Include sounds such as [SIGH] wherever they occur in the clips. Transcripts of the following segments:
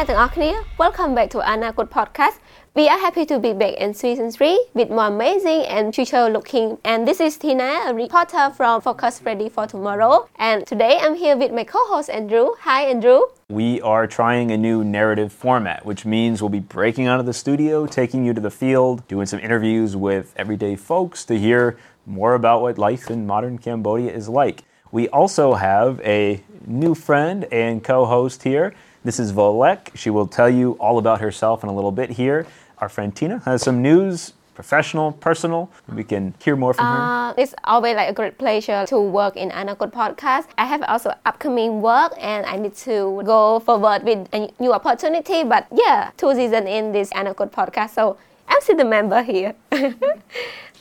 សួស្តីអ្នកទាំងអស់គ្នា Welcome back to Anakut Podcast We are happy to be back in season 3 with more amazing and future looking and this is Tina a reporter from Focus Ready for Tomorrow and today I'm here with my co-host Andrew Hi Andrew we are trying a new narrative format, which means we'll be breaking out of the studio, taking you to the field, doing some interviews with everyday folks to hear more about what life in modern Cambodia is like. We also have a new friend and co host here. This is Volek. She will tell you all about herself in a little bit here. Our friend Tina has some news, professional, personal. We can hear more from her. Uh, it's always like a great pleasure to work in Anakut Podcast. I have also upcoming work and I need to go forward with a new opportunity. But yeah, two seasons in this Anakut Podcast, so I'm still the member here. [LAUGHS]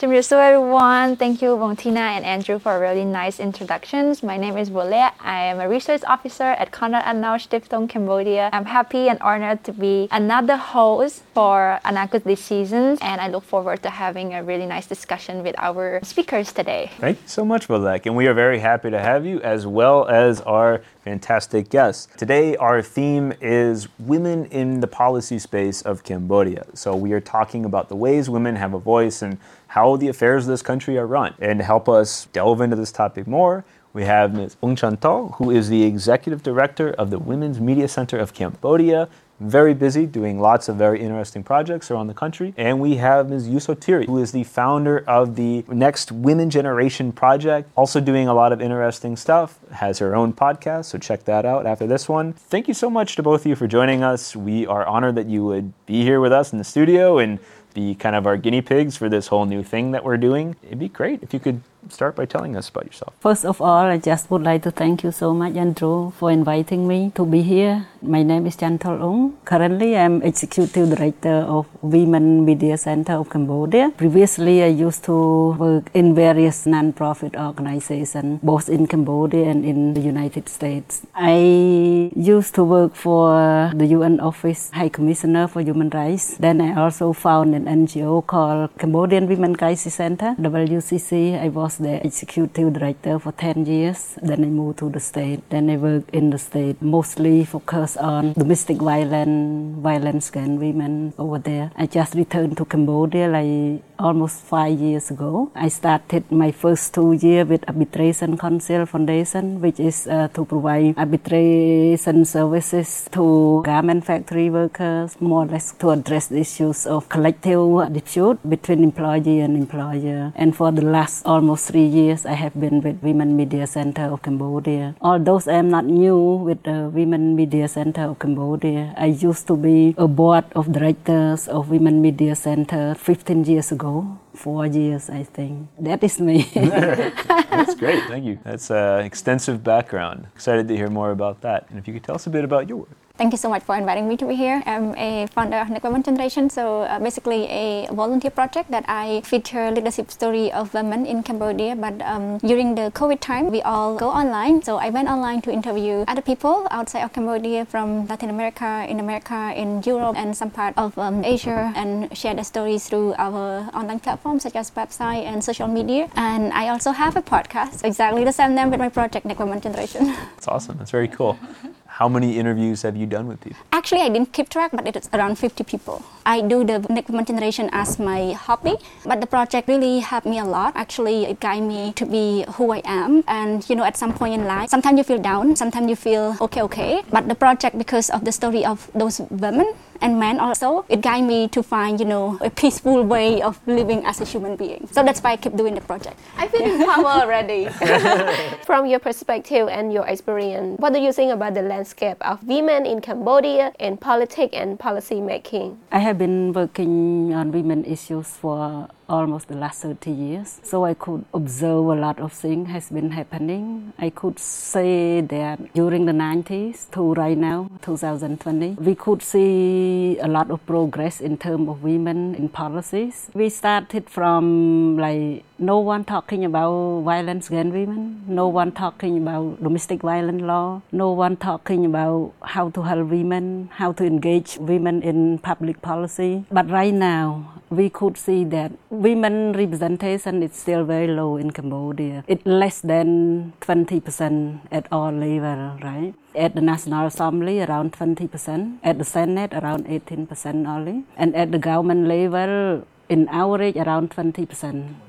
So everyone, thank you Tina and Andrew for really nice introductions. My name is Bole. I am a research officer at Konrad Adenauer Stiftung Cambodia. I'm happy and honored to be another host for Anakut this season and I look forward to having a really nice discussion with our speakers today. Thank you so much, Volek. And we are very happy to have you as well as our fantastic guests. Today, our theme is women in the policy space of Cambodia. So, we are talking about the ways women have a voice and how the affairs of this country are run. And to help us delve into this topic more, we have Ms. Oung Chanthol, who is the executive director of the Women's Media Center of Cambodia. Very busy doing lots of very interesting projects around the country. And we have Ms. You Sotheary, who is the founder of the Next Women Generation Project, also doing a lot of interesting stuff, has her own podcast, so check that out after this one. Thank you so much to both of you for joining us. We are honored that you would be here with us in the studio and be kind of our guinea pigs for this whole new thing that we're doing. It'd be great if you could start by telling us about yourself. First of all, I just would like to thank you so much, Andrew, for inviting me to be here. My name is Chanthol Oung. Currently, I'm Executive Director of Women Media Center of Cambodia. Previously, I used to work in various non-profit organizations, both in Cambodia and in the United States. I used to work for the UN Office High Commissioner for Human Rights. Then I also founded an NGO called Cambodian Women Crisis Center, WCC. I was the executive director for 10 years. Then I moved to the state. Then I worked in the state, mostly focused on domestic violence, violence against women over there. I just returned to Cambodia like almost five years ago. I started my first two years with Arbitration Council Foundation, which is uh, to provide arbitration services to garment factory workers, more or less to address issues of collective dispute between employee and employer. And for the last almost three years, I have been with Women Media Center of Cambodia. Although I am not new with the Women Media Center of Cambodia, I used to be a board of directors of Women Media Center 15 years ago four years, I think. That is me. [LAUGHS] That's great. Thank you. That's an extensive background. Excited to hear more about that. And if you could tell us a bit about your work. Thank you so much for inviting me to be here. I'm a founder of Next Women Generation, so uh, basically a volunteer project that I feature leadership story of women in Cambodia. But um, during the COVID time, we all go online. So I went online to interview other people outside of Cambodia from Latin America, in America, in Europe, and some part of um, Asia, and share the stories through our online platforms such as website and social media. And I also have a podcast, exactly the same name with my project, Next Women Generation. That's awesome. That's very cool. [LAUGHS] How many interviews have you done with people? Actually, I didn't keep track, but it's around 50 people. I do the Next Generation as my hobby, but the project really helped me a lot. Actually, it guided me to be who I am. And, you know, at some point in life, sometimes you feel down, sometimes you feel okay, okay. But the project, because of the story of those women, and men also it guided me to find you know a peaceful way of living as a human being so that's why i keep doing the project I feel empowered [LAUGHS] already. [LAUGHS] From your perspective and your experience, what do you think about the landscape of women in Cambodia in politics and policy making? I have been working on women issues for almost the last 30 years. So I could observe a lot of things has been happening. I could say that during the 90s to right now, 2020, we could see a lot of progress in terms of women in policies. We started from like no one talking about violence against women, no one talking about domestic violence law, no one talking about how to help women, how to engage women in public policy. But right now, we could see that women representation is still very low in Cambodia. It's less than 20% at all level, right? At the National Assembly, around 20%. At the Senate, around 18% only. And at the government level, in average around 20%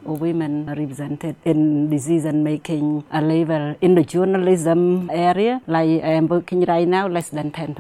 of women are represented in decision making a level in the journalism area. Like i am working right now less than 10%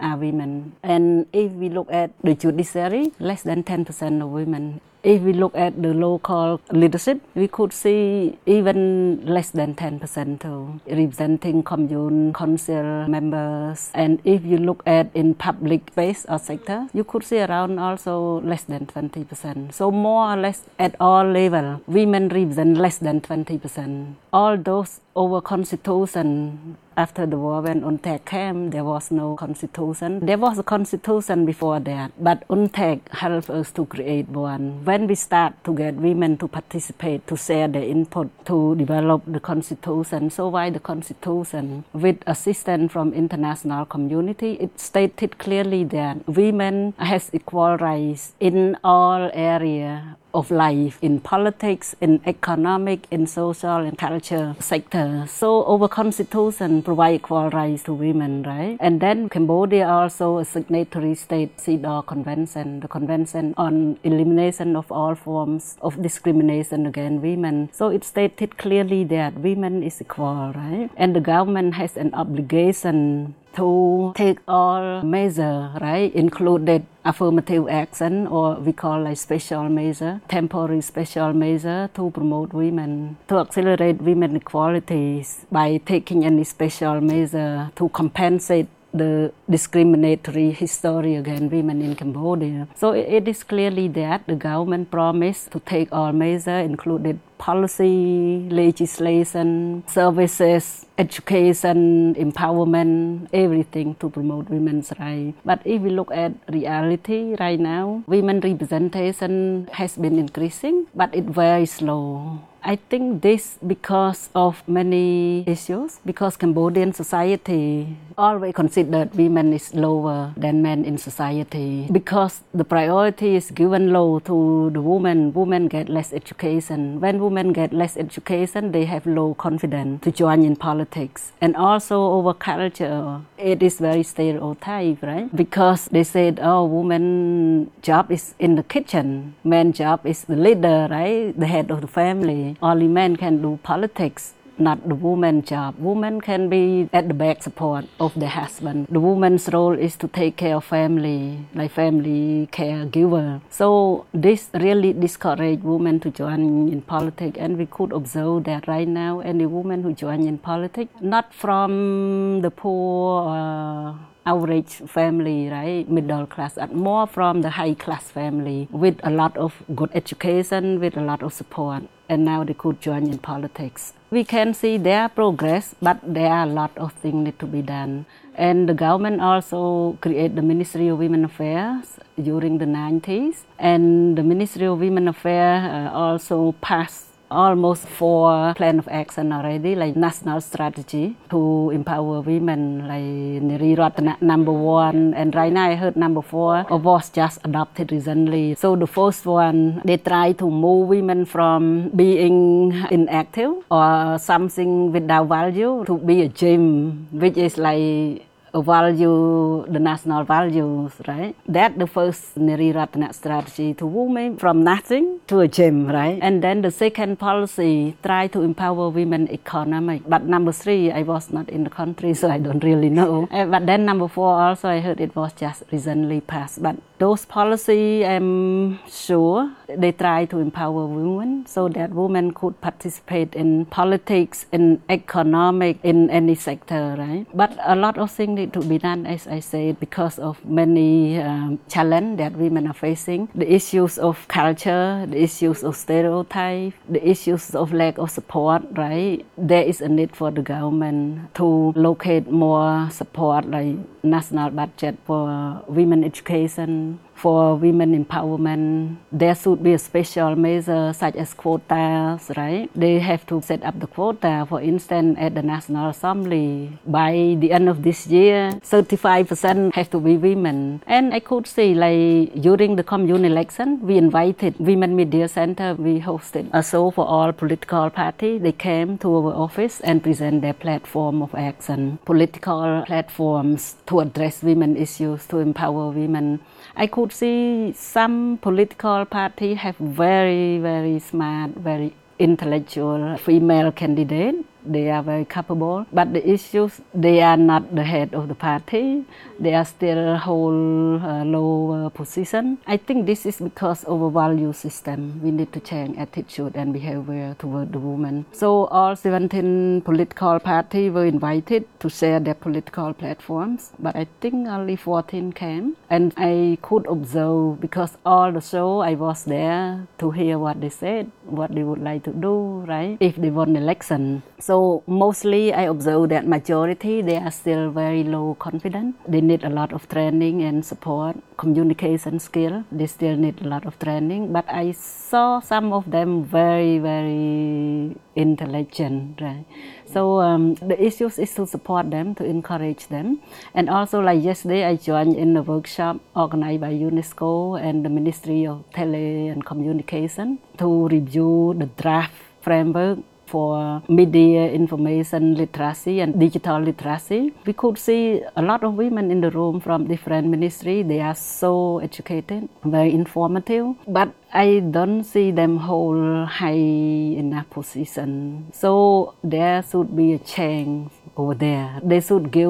are women. And if we look at the judiciary less than 10% of women if we look at the local leadership, we could see even less than 10% too, representing commune council members. And if you look at in public space or sector, you could see around also less than 20%. So more or less at all level, women represent less than 20%. All those over constitution after the war when UNTAC came, there was no constitution. There was a constitution before that, but UNTAC helped us to create one. When we start to get women to participate, to share their input, to develop the constitution. So why the constitution? With assistance from international community, it stated clearly that women has equal rights in all area of life in politics, in economic, in social and culture sector. So our constitution provide equal rights to women, right? And then Cambodia also a signatory state CEDAW Convention, the Convention on Elimination of All Forms of Discrimination Against Women. So it stated clearly that women is equal, right? And the government has an obligation to take all measure, right, included affirmative action or we call like special measure, temporary special measure to promote women, to accelerate women equalities by taking any special measure to compensate the discriminatory history against women in Cambodia. So it is clearly that the government promised to take all measures, included policy, legislation, services, education, empowerment, everything to promote women's rights. But if we look at reality right now, women representation has been increasing, but it's very slow. I think this because of many issues, because Cambodian society always considered women is lower than men in society. Because the priority is given low to the woman, women get less education. When women get less education, they have low confidence to join in politics. And also over culture, it is very stereotype, right? Because they said, oh, woman job is in the kitchen, man job is the leader, right? The head of the family only men can do politics not the woman job. Woman can be at the back support of the husband. The woman's role is to take care of family, like family caregiver. So this really discourage women to join in politics, and we could observe that right now. Any woman who join in politics, not from the poor. Uh, average family, right, middle class, and more from the high class family with a lot of good education, with a lot of support. And now they could join in politics. We can see their progress, but there are a lot of things need to be done. And the government also create the Ministry of Women Affairs during the 90s. And the Ministry of Women Affairs uh, also passed almost four plan of action already, like national strategy to empower women, like Neary Rattanak number one, and right now I heard number four was just adopted recently. So the first one, they try to move women from being inactive or something without value to be a gym, which is like value the national values, right? That the first Neary strategy to women from nothing to a gym, right? And then the second policy try to empower women economic. But number three, I was not in the country, so I don't really know. Uh, [LAUGHS] but then number four also, I heard it was just recently passed. But those policy, I'm sure they try to empower women so that women could participate in politics, in economic, in any sector, right? But a lot of things need to be done, as I said, because of many um, challenges that women are facing. The issues of culture, the issues of stereotype, the issues of lack of support, right? There is a need for the government to locate more support, like national budget for women education, for women empowerment, there should be a special measure such as quotas, right? They have to set up the quota, for instance, at the National Assembly. By the end of this year, 35% have to be women. And I could see, like, during the commune election, we invited Women Media Center, we hosted a show for all political parties. They came to our office and present their platform of action, political platforms to address women issues, to empower women. I could see some political party have very, very smart, very intellectual female candidate they are very capable but the issues they are not the head of the party. They are still a lower position. I think this is because of a value system. We need to change attitude and behavior toward the women. so all 17 political parties were invited to share their political platforms but i think only 14 came. And i could observe because all the show i was there to hear what they said what they would like to do right? If they won election. So mostly I observe that majority they are still very low confident. They need a lot of training and support, communication skill. They still need a lot of training. But I saw some of them very very intelligent, right? So um, the issues is to support them, to encourage them, and also like yesterday I joined in a workshop organized by UNESCO and the Ministry of Tele and Communication to review the draft framework for media information literacy and digital literacy. We could see a lot of women in the room from different ministries. They are so educated, very informative, but I don't see them hold high enough position. So there should be a change over there. They should give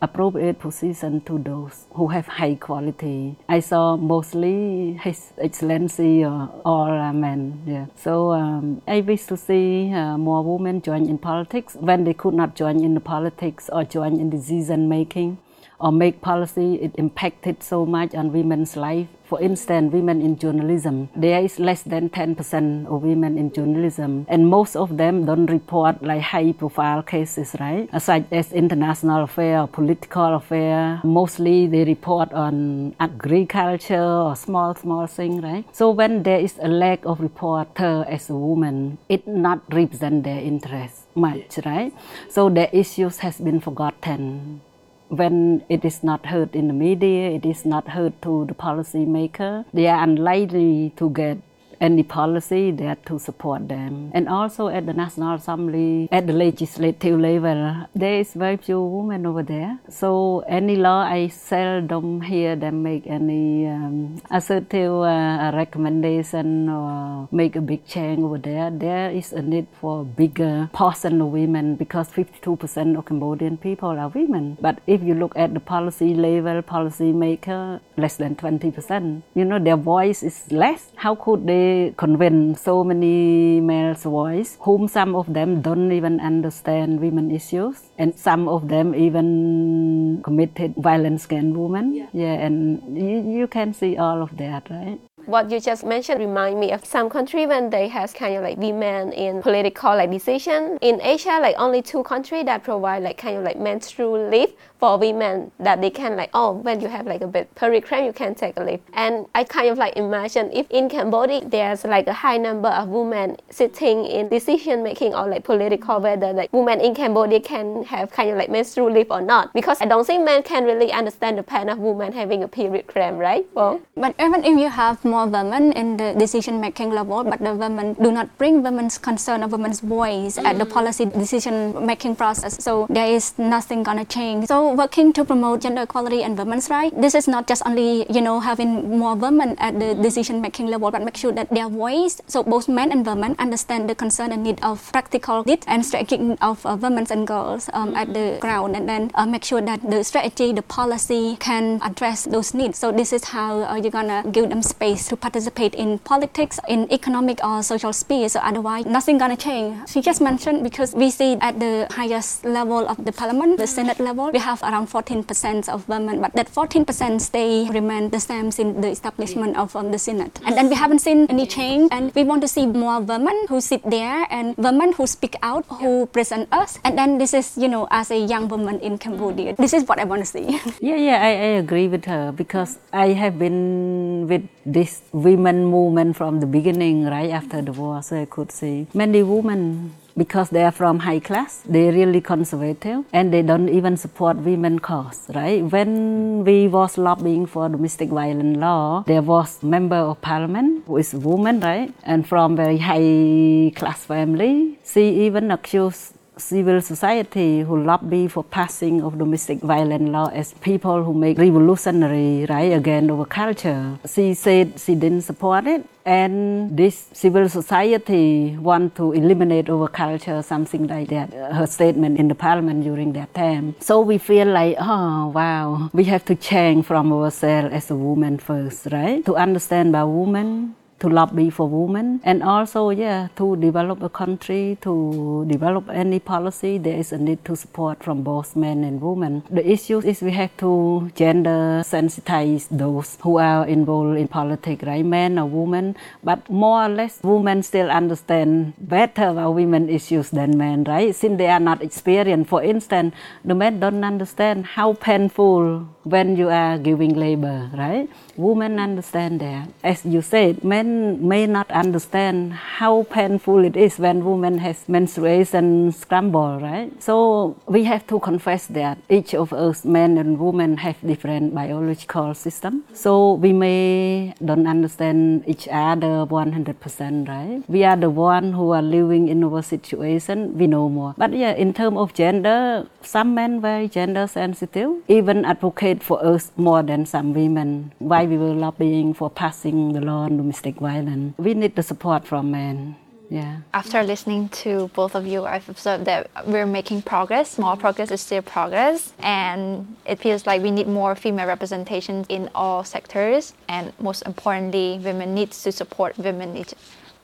appropriate position to those who have high quality. I saw mostly His Excellency or, or men. Yeah. So um, I wish to see uh, more women join in politics when they could not join in the politics or join in decision making or make policy. It impacted so much on women's life for instance, women in journalism, there is less than 10% of women in journalism, and most of them don't report like high profile cases, right? Such as international affair, political affair. Mostly they report on agriculture or small, small thing, right? So when there is a lack of reporter as a woman, it not represent their interest much, right? So their issues has been forgotten when it is not heard in the media, it is not heard to the policymaker, they are unlikely to get any policy there to support them. And also at the National Assembly, at the legislative level, there is very few women over there. So any law, I seldom hear them make any um, assertive uh, recommendation or make a big change over there. There is a need for bigger portion of women because 52% of Cambodian people are women. But if you look at the policy level, policy maker, less than 20%. You know, their voice is less. How could they convince so many males' voice, whom some of them don't even understand women issues, and some of them even committed violence against women. Yeah, yeah and you, you can see all of that, right? What you just mentioned remind me of some country when they has kind of like women in political like decision. In Asia, like only two countries that provide like kind of like menstrual leave for women that they can like oh when you have like a bit period you can take a leave. And I kind of like imagine if in Cambodia there's like a high number of women sitting in decision making or like political whether like women in Cambodia can have kind of like menstrual leave or not because I don't think men can really understand the pain of women having a period cramp, right? Well, but even if you have more more women in the decision making level, but the women do not bring women's concern or women's voice mm-hmm. at the policy decision making process. So there is nothing gonna change. So working to promote gender equality and women's rights, this is not just only you know having more women at the decision making level, but make sure that their voice, so both men and women, understand the concern and need of practical needs and strategy of uh, women and girls um, at the ground, and then uh, make sure that the strategy, the policy can address those needs. So this is how uh, you're gonna give them space to participate in politics, in economic or social sphere. So otherwise, nothing gonna change. She just mentioned because we see at the highest level of the parliament, the Senate level, we have around 14% of women, but that 14% stay remain the same in the establishment of um, the Senate. And then we haven't seen any change. And we want to see more women who sit there and women who speak out, who present us. And then this is, you know, as a young woman in Cambodia, this is what I want to see. [LAUGHS] yeah, yeah, I, I agree with her because I have been with this women movement from the beginning, right after the war. So I could see many women because they are from high class, they really conservative and they don't even support women cause, right? When we was lobbying for domestic violence law, there was member of parliament who is a woman, right? And from very high class family. She even accused civil society who lobby for passing of domestic violence law as people who make revolutionary right against our culture. She said she didn't support it and this civil society want to eliminate our culture, something like that. Uh, her statement in the parliament during that time. So we feel like, oh wow, we have to change from ourselves as a woman first, right? To understand about women, to lobby for women and also yeah to develop a country to develop any policy there is a need to support from both men and women. The issue is we have to gender sensitize those who are involved in politics right? Men or women. But more or less women still understand better about women issues than men right? Since they are not experienced. For instance the men don't understand how painful when you are giving labor right women understand that as you said men may not understand how painful it is when women has menstruation scramble, right? So we have to confess that each of us, men and women, have different biological system. So we may don't understand each other 100%, right? We are the one who are living in our situation, we know more. But yeah, in terms of gender, some men very gender sensitive, even advocate for us more than some women. Why we were lobbying for passing the law on domestic violence. We need the support from men. Yeah. After listening to both of you, I've observed that we're making progress. Small progress is still progress, and it feels like we need more female representation in all sectors. And most importantly, women need to support women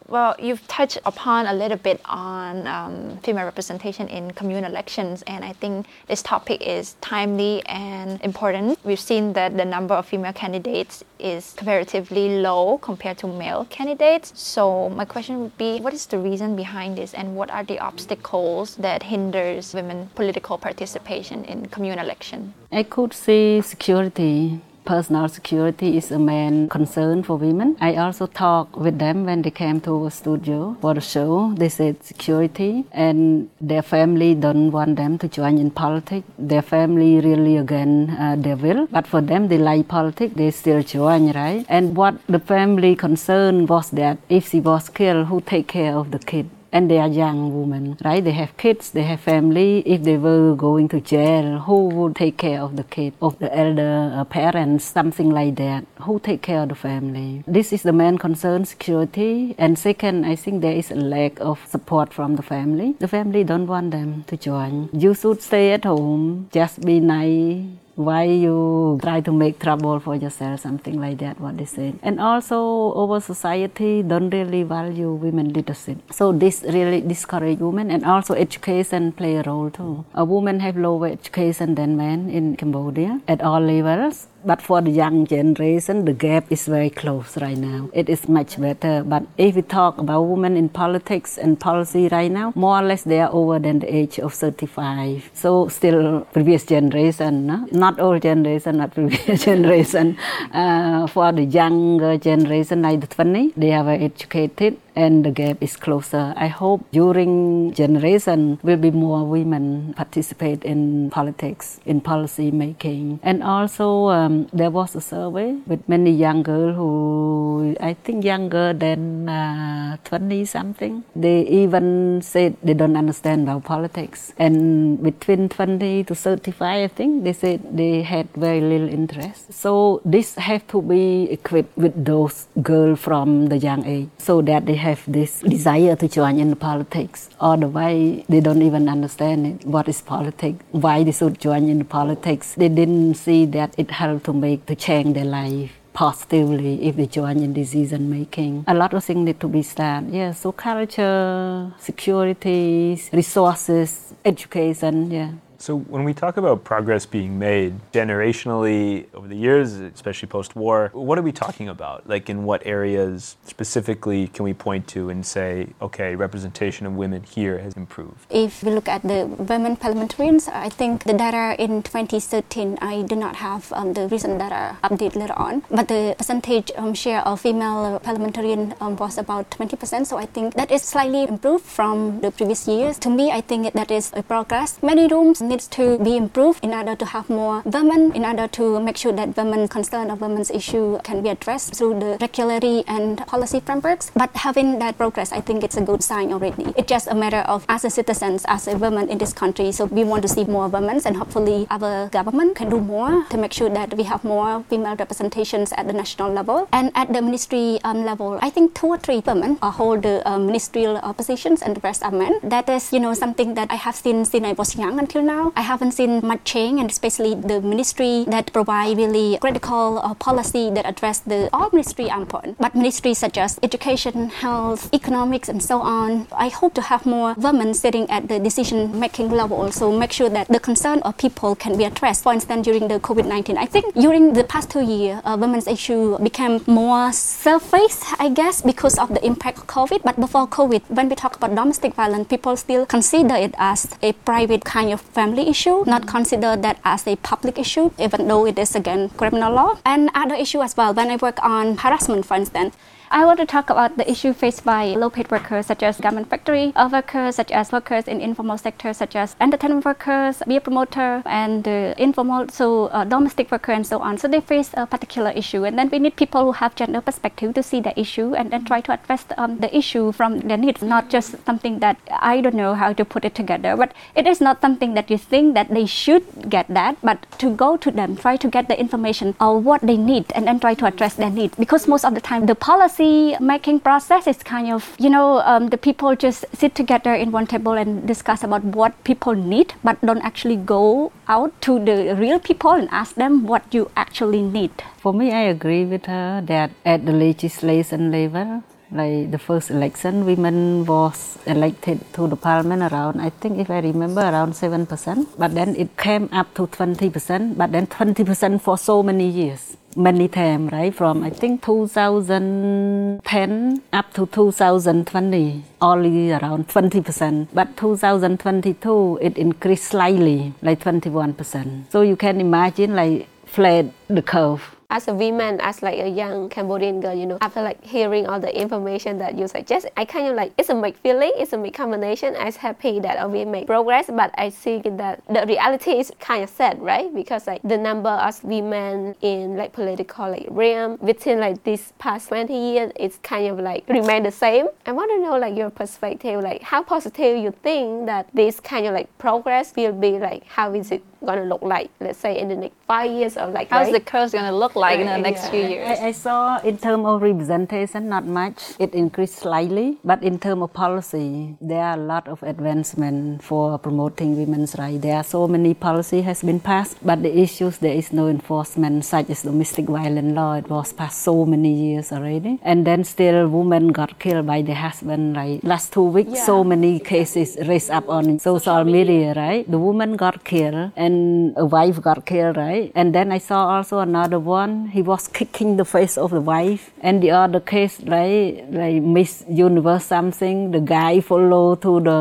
well, you've touched upon a little bit on um, female representation in communal elections, and I think this topic is timely and important. We've seen that the number of female candidates is comparatively low compared to male candidates. So my question would be, what is the reason behind this, and what are the obstacles that hinders women political participation in communal election? I could say security personal security is a main concern for women. I also talked with them when they came to a studio for the show. They said security and their family don't want them to join in politics. Their family really again uh, their will, but for them they like politics. They still join, right? And what the family concern was that if she was killed, who take care of the kid? And they are young women, right? They have kids, they have family. If they were going to jail, who would take care of the kid, of the elder uh, parents, something like that? Who take care of the family? This is the main concern, security. And second, I think there is a lack of support from the family. The family don't want them to join. You should stay at home, just be nice, why you try to make trouble for yourself, something like that, what they said. And also our society don't really value women leadership. So this really discourage women and also education play a role too. A woman have lower education than men in Cambodia at all levels. But for the young generation, the gap is very close right now. It is much better. But if we talk about women in politics and policy right now, more or less they are over than the age of 35. So still previous generation, no? not old generation, not [LAUGHS] previous generation. Uh, for the younger generation, like the 20, they are very educated and the gap is closer. I hope during generation will be more women participate in politics, in policy making. And also um, there was a survey with many young girls who I think younger than uh, 20 something. They even said they don't understand about politics. And between 20 to 35, I think they said they had very little interest. So this have to be equipped with those girls from the young age so that they have this desire to join in politics. Otherwise, they don't even understand what is politics, why they should join in politics. They didn't see that it helped to make to change their life positively if they join in decision making. A lot of things need to be started. Yeah, so culture, security, resources, education. Yeah. So, when we talk about progress being made generationally over the years, especially post war, what are we talking about? Like, in what areas specifically can we point to and say, okay, representation of women here has improved? If we look at the women parliamentarians, I think the data in 2013, I do not have um, the recent data update later on, but the percentage um, share of female parliamentarian um, was about 20%. So, I think that is slightly improved from the previous years. To me, I think that is a progress. Many rooms needs to be improved in order to have more women, in order to make sure that women's concern or women's issue can be addressed through the regulatory and policy frameworks. But having that progress, I think it's a good sign already. It's just a matter of as a citizens, as a woman in this country, so we want to see more women and hopefully our government can do more to make sure that we have more female representations at the national level. And at the ministry um, level, I think two or three women hold the uh, ministerial positions and the rest are men. That is, you know, something that I have seen since I was young until now I haven't seen much change, and especially the ministry that provide really critical uh, policy that address the all ministry are important. But ministries such as education, health, economics, and so on, I hope to have more women sitting at the decision-making level. So make sure that the concern of people can be addressed. For instance, during the COVID-19, I think during the past two years, uh, women's issue became more surface, I guess, because of the impact of COVID. But before COVID, when we talk about domestic violence, people still consider it as a private kind of family family issue, not consider that as a public issue, even though it is again criminal law. And other issue as well, when I work on harassment, for instance, I want to talk about the issue faced by low-paid workers such as garment factory workers, such as workers in informal sectors such as entertainment workers, beer promoter, and uh, informal, so uh, domestic worker and so on. So they face a particular issue, and then we need people who have gender perspective to see the issue and then try to address um, the issue from their needs, not just something that I don't know how to put it together. But it is not something that you think that they should get that, but to go to them, try to get the information of what they need, and then try to address their needs. Because most of the time, the policy policy making process is kind of, you know, um, the people just sit together in one table and discuss about what people need, but don't actually go out to the real people and ask them what you actually need. For me, I agree with her that at the legislation level, like the first election, women was elected to the parliament around, I think if I remember, around 7%. But then it came up to 20%, but then 20% for so many years many times, right? From I think 2010 up to 2020, only around 20%. But 2022, it increased slightly, like 21%. So you can imagine, like, flat the curve as a woman, as like a young Cambodian girl, you know, after like hearing all the information that you suggest, I kind of like it's a mixed feeling, it's a mixed combination. I'm happy that we make progress, but I think that the reality is kind of sad, right? Because like the number of women in like political like realm within like this past 20 years, it's kind of like remain the same. I want to know like your perspective, like how positive you think that this kind of like progress will be like, how is it going to look like, let's say in the next five years or like how's right? the curve going to look like right, in the next yeah. few years? I, I, saw in terms of representation, not much. It increased slightly, but in terms of policy, there are a lot of advancement for promoting women's rights. There are so many policy has been passed, but the issues there is no enforcement, such as domestic violence law. It was passed so many years already, and then still women got killed by their husband. Right, last two weeks, yeah. so many cases raised up on social media. Right, the woman got killed and a wife got killed, right? And then I saw also another one. He was kicking the face of the wife, and the other case, right, like Miss Universe something. The guy follow to the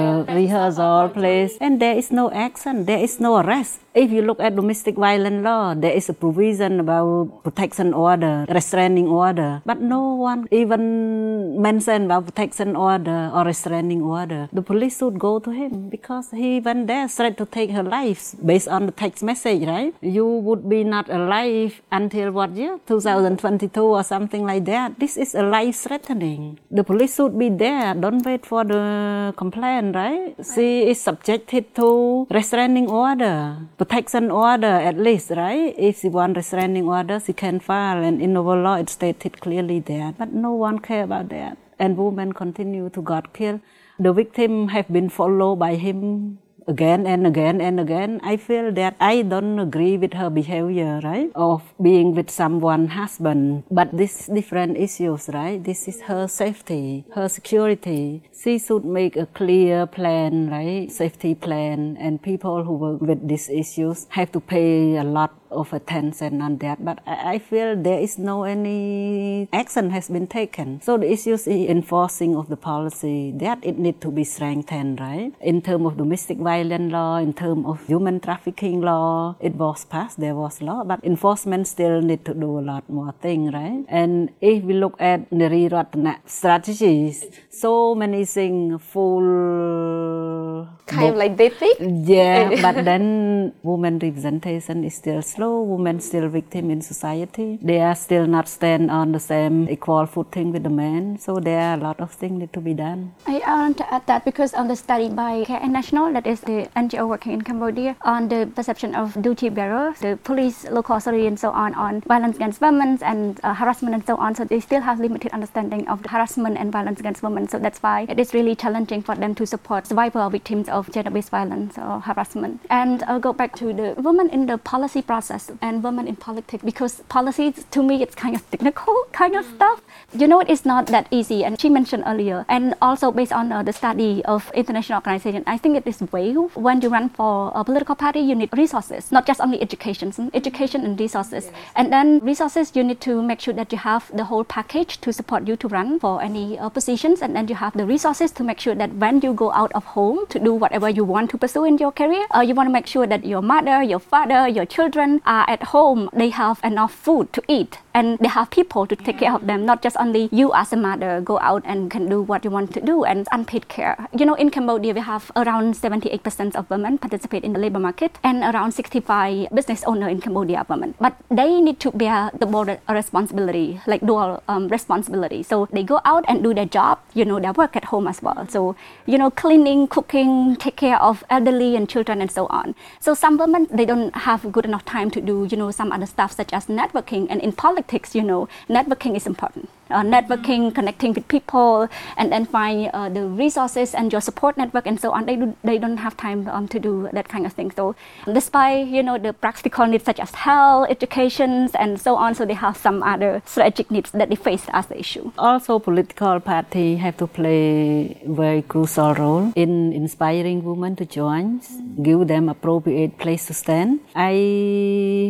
yeah, rehearsal place, and there is no action. There is no arrest. If you look at domestic violence law, there is a provision about protection order, restraining order, but no one even mentioned about protection order or restraining order. The police should go to him because he went there straight to take her life based on the text message, right? You would be not alive until what year? 2022 or something like that. This is a life threatening. The police should be there. Don't wait for the complaint, right? She is subjected to restraining order protection order at least, right? If she want restraining order, she can file, and in our law it stated clearly there. But no one care about that, and women continue to got killed. The victim have been followed by him again and again and again, I feel that I don't agree with her behavior, right? Of being with someone husband. But this different issues, right? This is her safety, her security. She should make a clear plan, right? Safety plan. And people who work with these issues have to pay a lot of attention on that. But I, feel there is no any action has been taken. So the issues is enforcing of the policy that it need to be strengthened, right? In terms of domestic violence law, in terms of human trafficking law, it was passed, there was law, but enforcement still need to do a lot more thing, right? And if we look at Neary Rattanak strategies, so many things full kind of like dating. Yeah, [LAUGHS] but then women representation is still slow. Women still victim in society. They are still not stand on the same equal footing with the men. So there are a lot of things need to be done. I want to add that because on the study by KN National, that is the NGO working in Cambodia, on the perception of duty bearers, the police, local authority, and so on, on violence against women and uh, harassment and so on. So they still have limited understanding of the harassment and violence against women. So that's why it is really challenging for them to support survivor victims of gender-based violence or harassment. And I'll go back to the women in the policy process and women in politics because policies to me it's kind of technical [LAUGHS] kind of stuff. You know, it's not that easy. And she mentioned earlier, and also based on uh, the study of international organization, I think it is way when you run for a political party, you need resources, not just only education, education and resources. Yes. And then resources, you need to make sure that you have the whole package to support you to run for any uh, positions, and then you have the resources to make sure that when you go out of home to do whatever you want to pursue in your career, uh, you want to make sure that your mother, your father, your children are at home. They have enough food to eat and they have people to take care of them not just only you as a mother go out and can do what you want to do and unpaid care you know in cambodia we have around 78% of women participate in the labor market and around 65 business owner in cambodia are women. But they need to bear the more responsibility like dual um, responsibility. So they go out and do their job you know their work at home as well. So you know cleaning cooking take care of elderly and children and so on. So some women they don't have good enough time to do you know some other stuff such as networking. And in politics, you know, networking is important. Uh, networking, connecting with people, and then find uh, the resources and your support network and so on. They do, they don't have time um, to do that kind of thing. So, despite you know the practical needs such as health, education, and so on, so they have some other strategic needs that they face as the issue. Also, political party have to play very crucial role in inspiring women to join, give them appropriate place to stand. I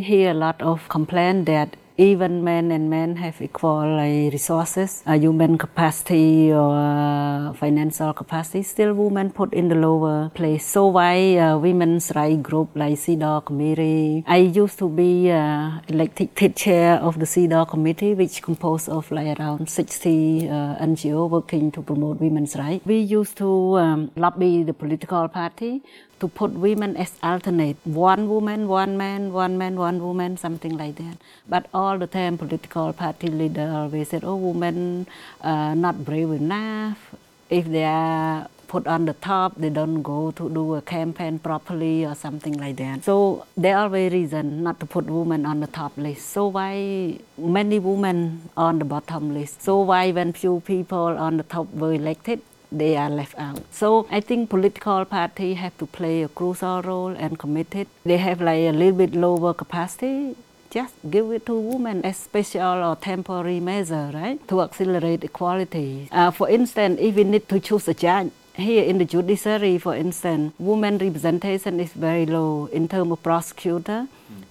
hear a lot of complaint that even men and men have equal resources, uh, human capacity or uh, financial capacity, still women put in the lower place. So why uh, women's right group like CEDAW committee? I used to be uh, elected chair of the CEDAW committee, which composed of like around 60 uh, NGO working to promote women's rights. We used to um, lobby the political party to put women as alternate. One woman one man one man one woman something like that. But all the time political party leader always said oh women uh, not brave enough. If they are put on the top they don't go to do a campaign properly or something like that. So there are very reason not to put women on the top list. So why many women on the bottom list? So why when few people on the top were elected they are left out. So I think political party have to play a crucial role and committed. They have like a little bit lower capacity. Just give it to women as special or temporary measure, right, to accelerate equality. Uh, for instance, if we need to choose a judge, here in the judiciary, for instance, women representation is very low in terms of prosecutor.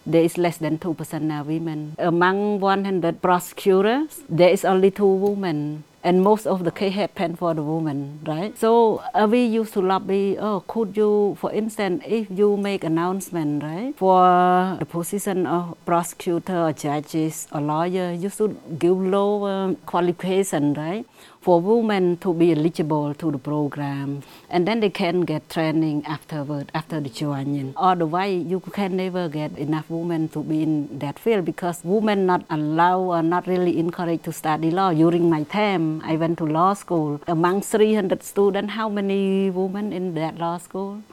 There is less than 2% now women. Among 100 prosecutors, there is only two women and most of the case happen for the woman, right? So uh, we used to lobby, oh, could you, for instance, if you make announcement, right, for the position of prosecutor or judges or lawyer, you should give lower qualification, right? For women to be eligible to the program and then they can get training afterward after the joining otherwise you can never get enough women to be in that field because women not allowed or not really encouraged to study law. During my time i went to law school. Among 300 students how many women in that law school?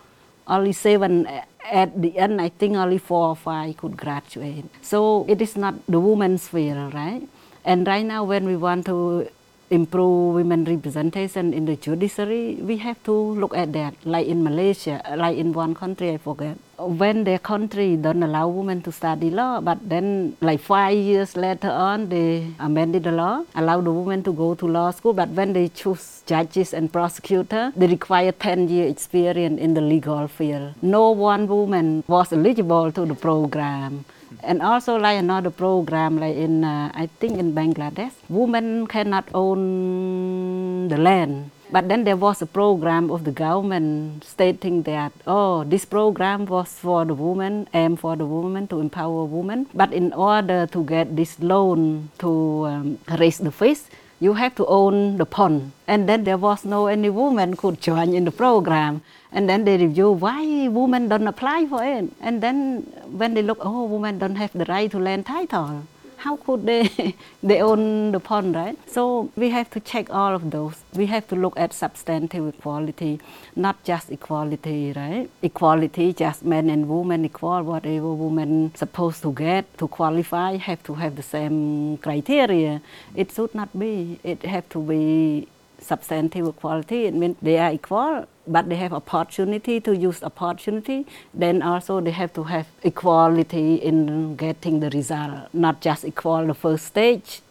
Only seven. At the end i think only four or five could graduate. So it is not the women's field right? And right now when we want to improve women representation in the judiciary, we have to look at that. Like in Malaysia, like in one country, I forget. When their country don't allow women to study law, but then like five years later on, they amended the law, allow the women to go to law school. But when they choose judges and prosecutor, they require 10 year experience in the legal field. No one woman was eligible to the program and also like another program like in uh, I think in Bangladesh, women cannot own the land. But then there was a program of the government stating that oh this program was for the woman, aim for the woman to empower women. But in order to get this loan to um, raise the fish, you have to own the pond. And then there was no any woman could join in the program. And then they review why women don't apply for it. And then when they look, oh, women don't have the right to land title. How could they [LAUGHS] they own the pond, right? So we have to check all of those. We have to look at substantive equality, not just equality, right? Equality, just men and women equal, whatever women supposed to get to qualify have to have the same criteria. It should not be. It have to be substantive equality. It means they are equal but they have opportunity to use opportunity, then also they have to have equality in getting the result, not just equal the first stage,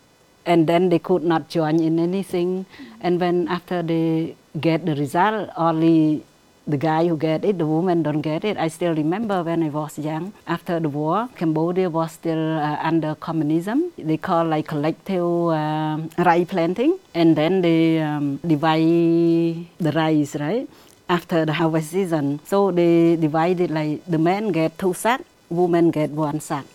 and then they could not join in anything. And when after they get the result, only the guy who get it, the woman don't get it. I still remember when I was young, after the war, Cambodia was still uh, under communism. They call like collective uh, rice planting, and then they um, divide the rice, right? After the harvest season, so they divided like the men get two sack, women get one sack.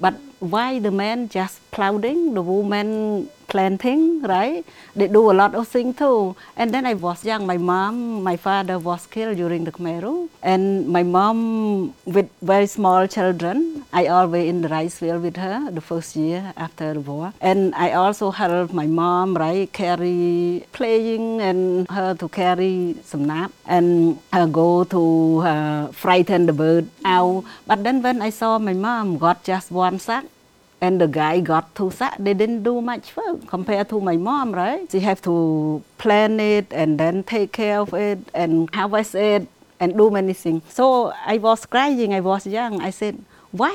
But why the men just plowing, the woman planting, right? They do a lot of things too. And then I was young. My mom, my father was killed during the Khmer Rouge. And my mom, with very small children, I always in the rice field with her the first year after the war. And I also helped my mom, right, carry, playing and her to carry some nap and uh, go to uh, frighten the bird out. But then when I saw my mom got just one sack, and the guy got sacks. They didn't do much work compared to my mom, right? She have to plan it and then take care of it and harvest it and do many things. So I was crying. I was young. I said, why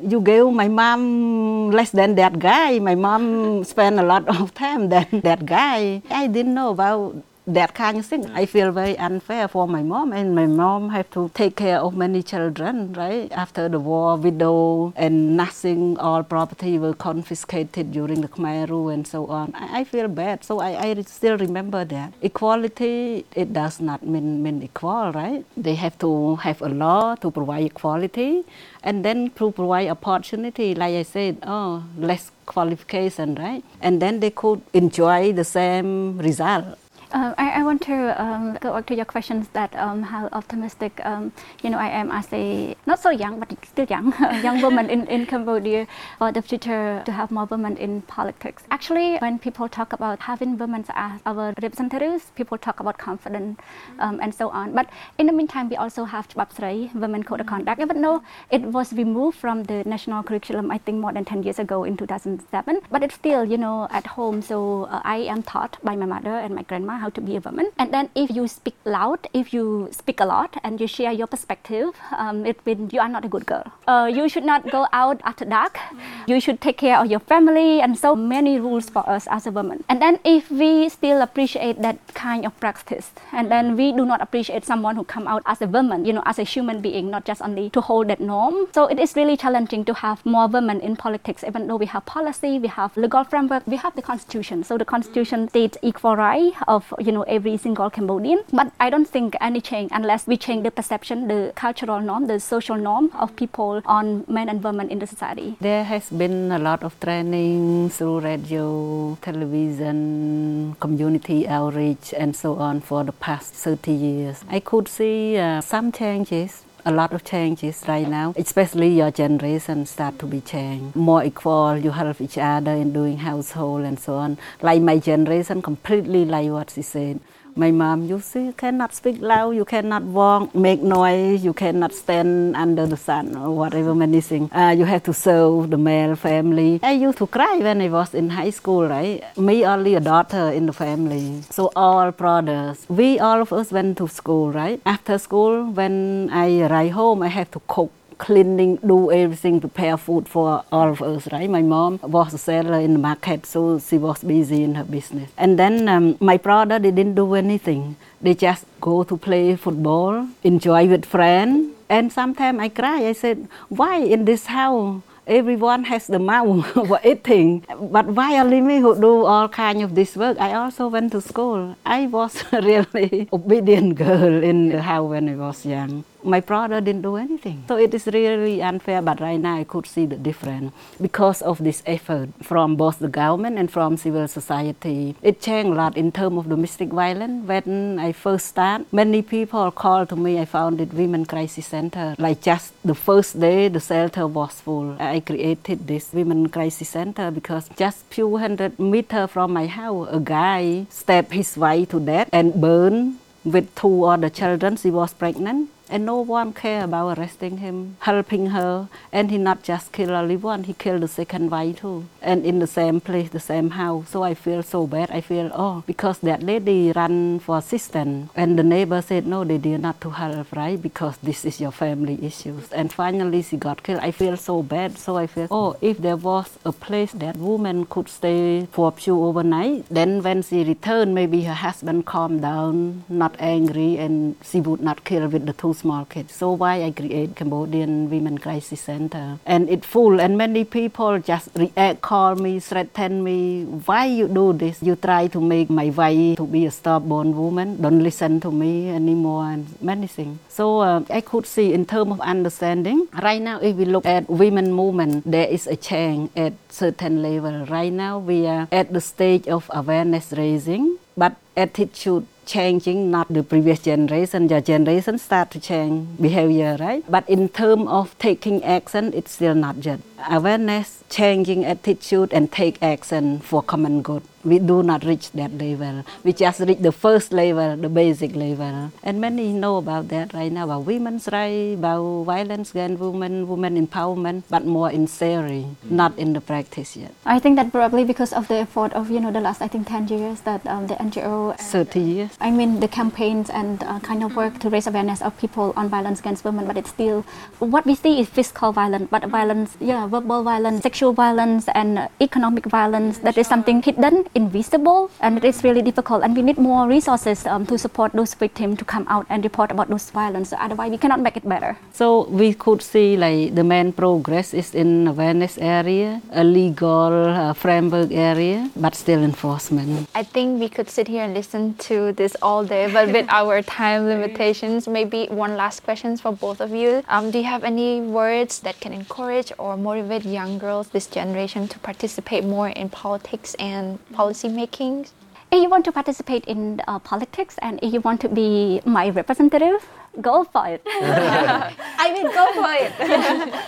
you gave my mom less than that guy. My mom spent a lot of time than that guy. I didn't know about that kind of thing. I feel very unfair for my mom, and my mom have to take care of many children, right? After the war, widow, and nothing, all property were confiscated during the Khmer Rouge and so on. I, I feel bad, so I, I, still remember that. Equality, it does not mean, mean equal, right? They have to have a law to provide equality, and then to provide opportunity, like I said, oh, less qualification, right? And then they could enjoy the same result uh, I, I, want to um, go back to your questions that um, how optimistic um, you know I am as a not so young but still young [LAUGHS] young woman in, in Cambodia for the future to have more women in politics. Actually, when people talk about having women as our representatives, people talk about confidence um, and so on. But in the meantime, we also have Chbap Women Code of Conduct. Even though it was removed from the national curriculum, I think more than 10 years ago in 2007, but it's still you know at home. So uh, I am taught by my mother and my grandma how to be a woman. And then if you speak loud, if you speak a lot and you share your perspective, um, it means you are not a good girl. Uh, you should not go out after dark. You should take care of your family and so many rules for us as a woman. And then if we still appreciate that kind of practice, and then we do not appreciate someone who come out as a woman, you know, as a human being, not just only to hold that norm. So it is really challenging to have more women in politics, even though we have policy, we have legal framework, we have the constitution. So the constitution states equal right of you know every single Cambodian. But I don't think any change unless we change the perception, the cultural norm, the social norm of people on men and women in the society. There has been a lot of training through radio, television, community outreach, and so on for the past 30 years. I could see uh, some changes a lot of changes right now, especially your generation start to be changed. More equal, you help each other in doing household and so on. Like my generation, completely like what she said. My mom, you see, you cannot speak loud, you cannot walk, make noise, you cannot stand under the sun or whatever many things. Uh, you have to serve the male family. I used to cry when I was in high school, right? Me only a daughter in the family. So all brothers. We all of us went to school, right? After school, when I arrive home, I have to cook cleaning, do everything, prepare food for all of us, right? My mom was a seller in the market, so she was busy in her business. And then um, my brother, they didn't do anything. They just go to play football, enjoy with friends. And sometimes I cry. I said, why in this house? everyone has the mouth [LAUGHS] for eating. But why only me who do all kind of this work? I also went to school. I was [LAUGHS] really obedient girl in the house when I was young my brother didn't do anything. So it is really unfair, but right now I could see the difference because of this effort from both the government and from civil society. It changed a lot in terms of domestic violence. When I first started, many people called to me. I founded Women Crisis Center. Like just the first day, the shelter was full. I created this Women Crisis Center because just few hundred meter from my house, a guy stabbed his wife to death and burned with two other children. She was pregnant and no one care about arresting him, helping her, and he not just kill only one, he killed the second wife too, and in the same place, the same house. So I feel so bad. I feel oh, because that lady ran for assistance, and the neighbor said no, they did not to help, right? Because this is your family issues. And finally, she got killed. I feel so bad. So I feel oh, if there was a place that woman could stay for a few overnight, then when she returned, maybe her husband calmed down, not angry, and she would not kill with the two market. So why I create Cambodian Women Crisis Center. And it full and many people just react, call me, threaten me, why you do this? You try to make my wife to be a stubborn woman, don't listen to me anymore and many things. So uh, I could see in terms of understanding, right now if we look at women movement, there is a change at certain level. Right now we are at the stage of awareness raising, but attitude changing, not the previous generation. Your generation start to change behavior, right? But in terms of taking action, it's still not yet. Awareness, changing attitude, and take action for common good we do not reach that level. We just reach the first level, the basic level. And many know about that right now, about women's rights, about violence against women, women empowerment, but more in theory, not in the practice yet. I think that probably because of the effort of, you know, the last, I think, 10 years that um, the NGO... 30 years. I mean, the campaigns and uh, kind of work to raise awareness of people on violence against women, but it's still, what we see is physical violence, but violence, yeah, verbal violence, sexual violence, and economic violence, that is something hidden invisible and it is really difficult. And we need more resources um, to support those victims to come out and report about those violence. So otherwise we cannot make it better. So we could see like the main progress is in awareness area a legal uh, framework area but still enforcement. I think we could sit here and listen to this all day but with [LAUGHS] our time limitations maybe one last question for both of you. Um, do you have any words that can encourage or motivate young girls this generation to participate more in politics and policy making? If you want to participate in uh, politics and if you want to be my representative, go for it. [LAUGHS] I mean, go for it.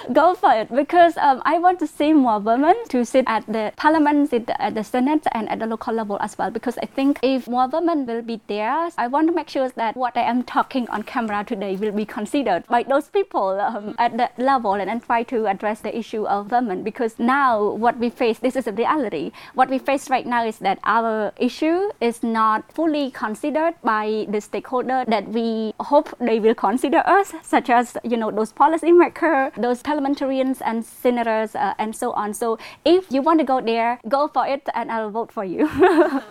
[LAUGHS] go for it because um, I want to see more women to sit at the parliament, sit at the senate, and at the local level as well. Because I think if more women will be there, I want to make sure that what I am talking on camera today will be considered by those people um, at that level and, and try to address the issue of women. Because now what we face, this is a reality. What we face right now is that our issue is not fully considered by the stakeholder that we hope they they will consider us, such as you know those policymakers, those parliamentarians and senators, uh, and so on. So if you want to go there, go for it, and I'll vote for you. [LAUGHS]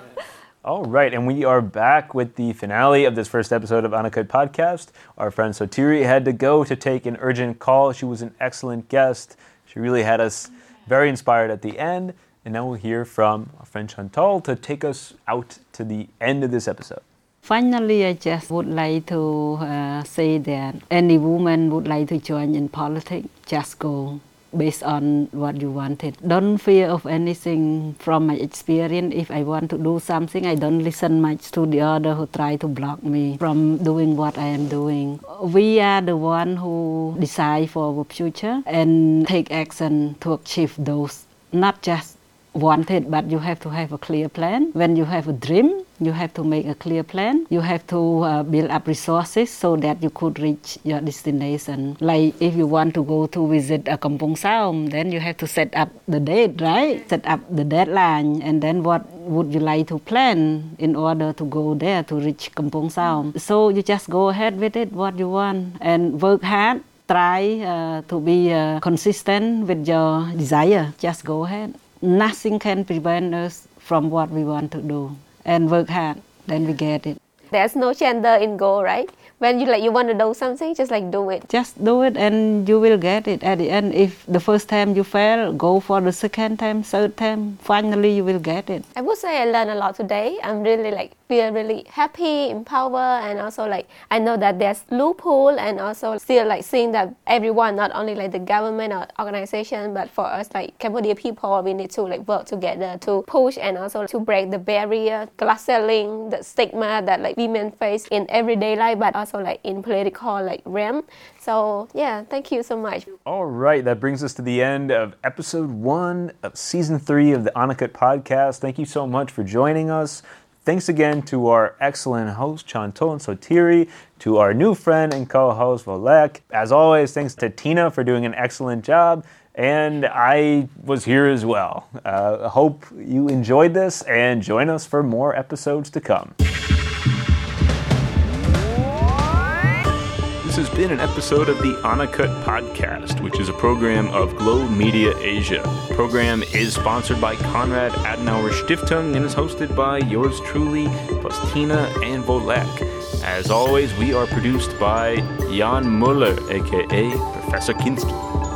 All right, and we are back with the finale of this first episode of Anakut Podcast. Our friend Sotheary had to go to take an urgent call. She was an excellent guest. She really had us very inspired at the end. And now we'll hear from our friend Chanthol to take us out to the end of this episode. Finally, I just would like to uh, say that any woman would like to join in politics, just go based on what you wanted. Don't fear of anything from my experience. If I want to do something, I don't listen much to the other who try to block me from doing what I am doing. We are the one who decide for our future and take action to achieve those, not just wanted, but you have to have a clear plan. When you have a dream, You have to make a clear plan. You have to uh, build up resources so that you could reach your destination. Like if you want to go to visit a Kampong Som, then you have to set up the date, right? Set up the deadline, and then what would you like to plan in order to go there to reach Kampong Som? So you just go ahead with it, what you want, and work hard try uh, to be uh, consistent with your desire. Just go ahead. Nothing can prevent us from what we want to do and work hard. Then we get it. There's no gender in goal, right? when you like you want to do something just like do it just do it and you will get it at the end if the first time you fail go for the second time third time finally you will get it i would say i learned a lot today i'm really like feel really happy empowered and also like i know that there's loophole and also still like seeing that everyone not only like the government or organization but for us like cambodia people we need to like work together to push and also to break the barrier glass ceiling the stigma that like women face in everyday life but also like in political like realm. So yeah, thank you so much. All right, that brings us to the end of episode one of season three of the Anakut podcast. Thank you so much for joining us. Thanks again to our excellent host, Chanthol Sotheary, to our new friend and co host, Volek. As always, thanks to Tina for doing an excellent job. And I was here as well. Uh, hope you enjoyed this and join us for more episodes to come. This has been an episode of the Anakut Podcast, which is a program of Globe Media Asia. The program is sponsored by Konrad Adenauer Stiftung and is hosted by yours truly, plus Tina and Volek. As always, we are produced by Jan Muller, aka Professor Kinski.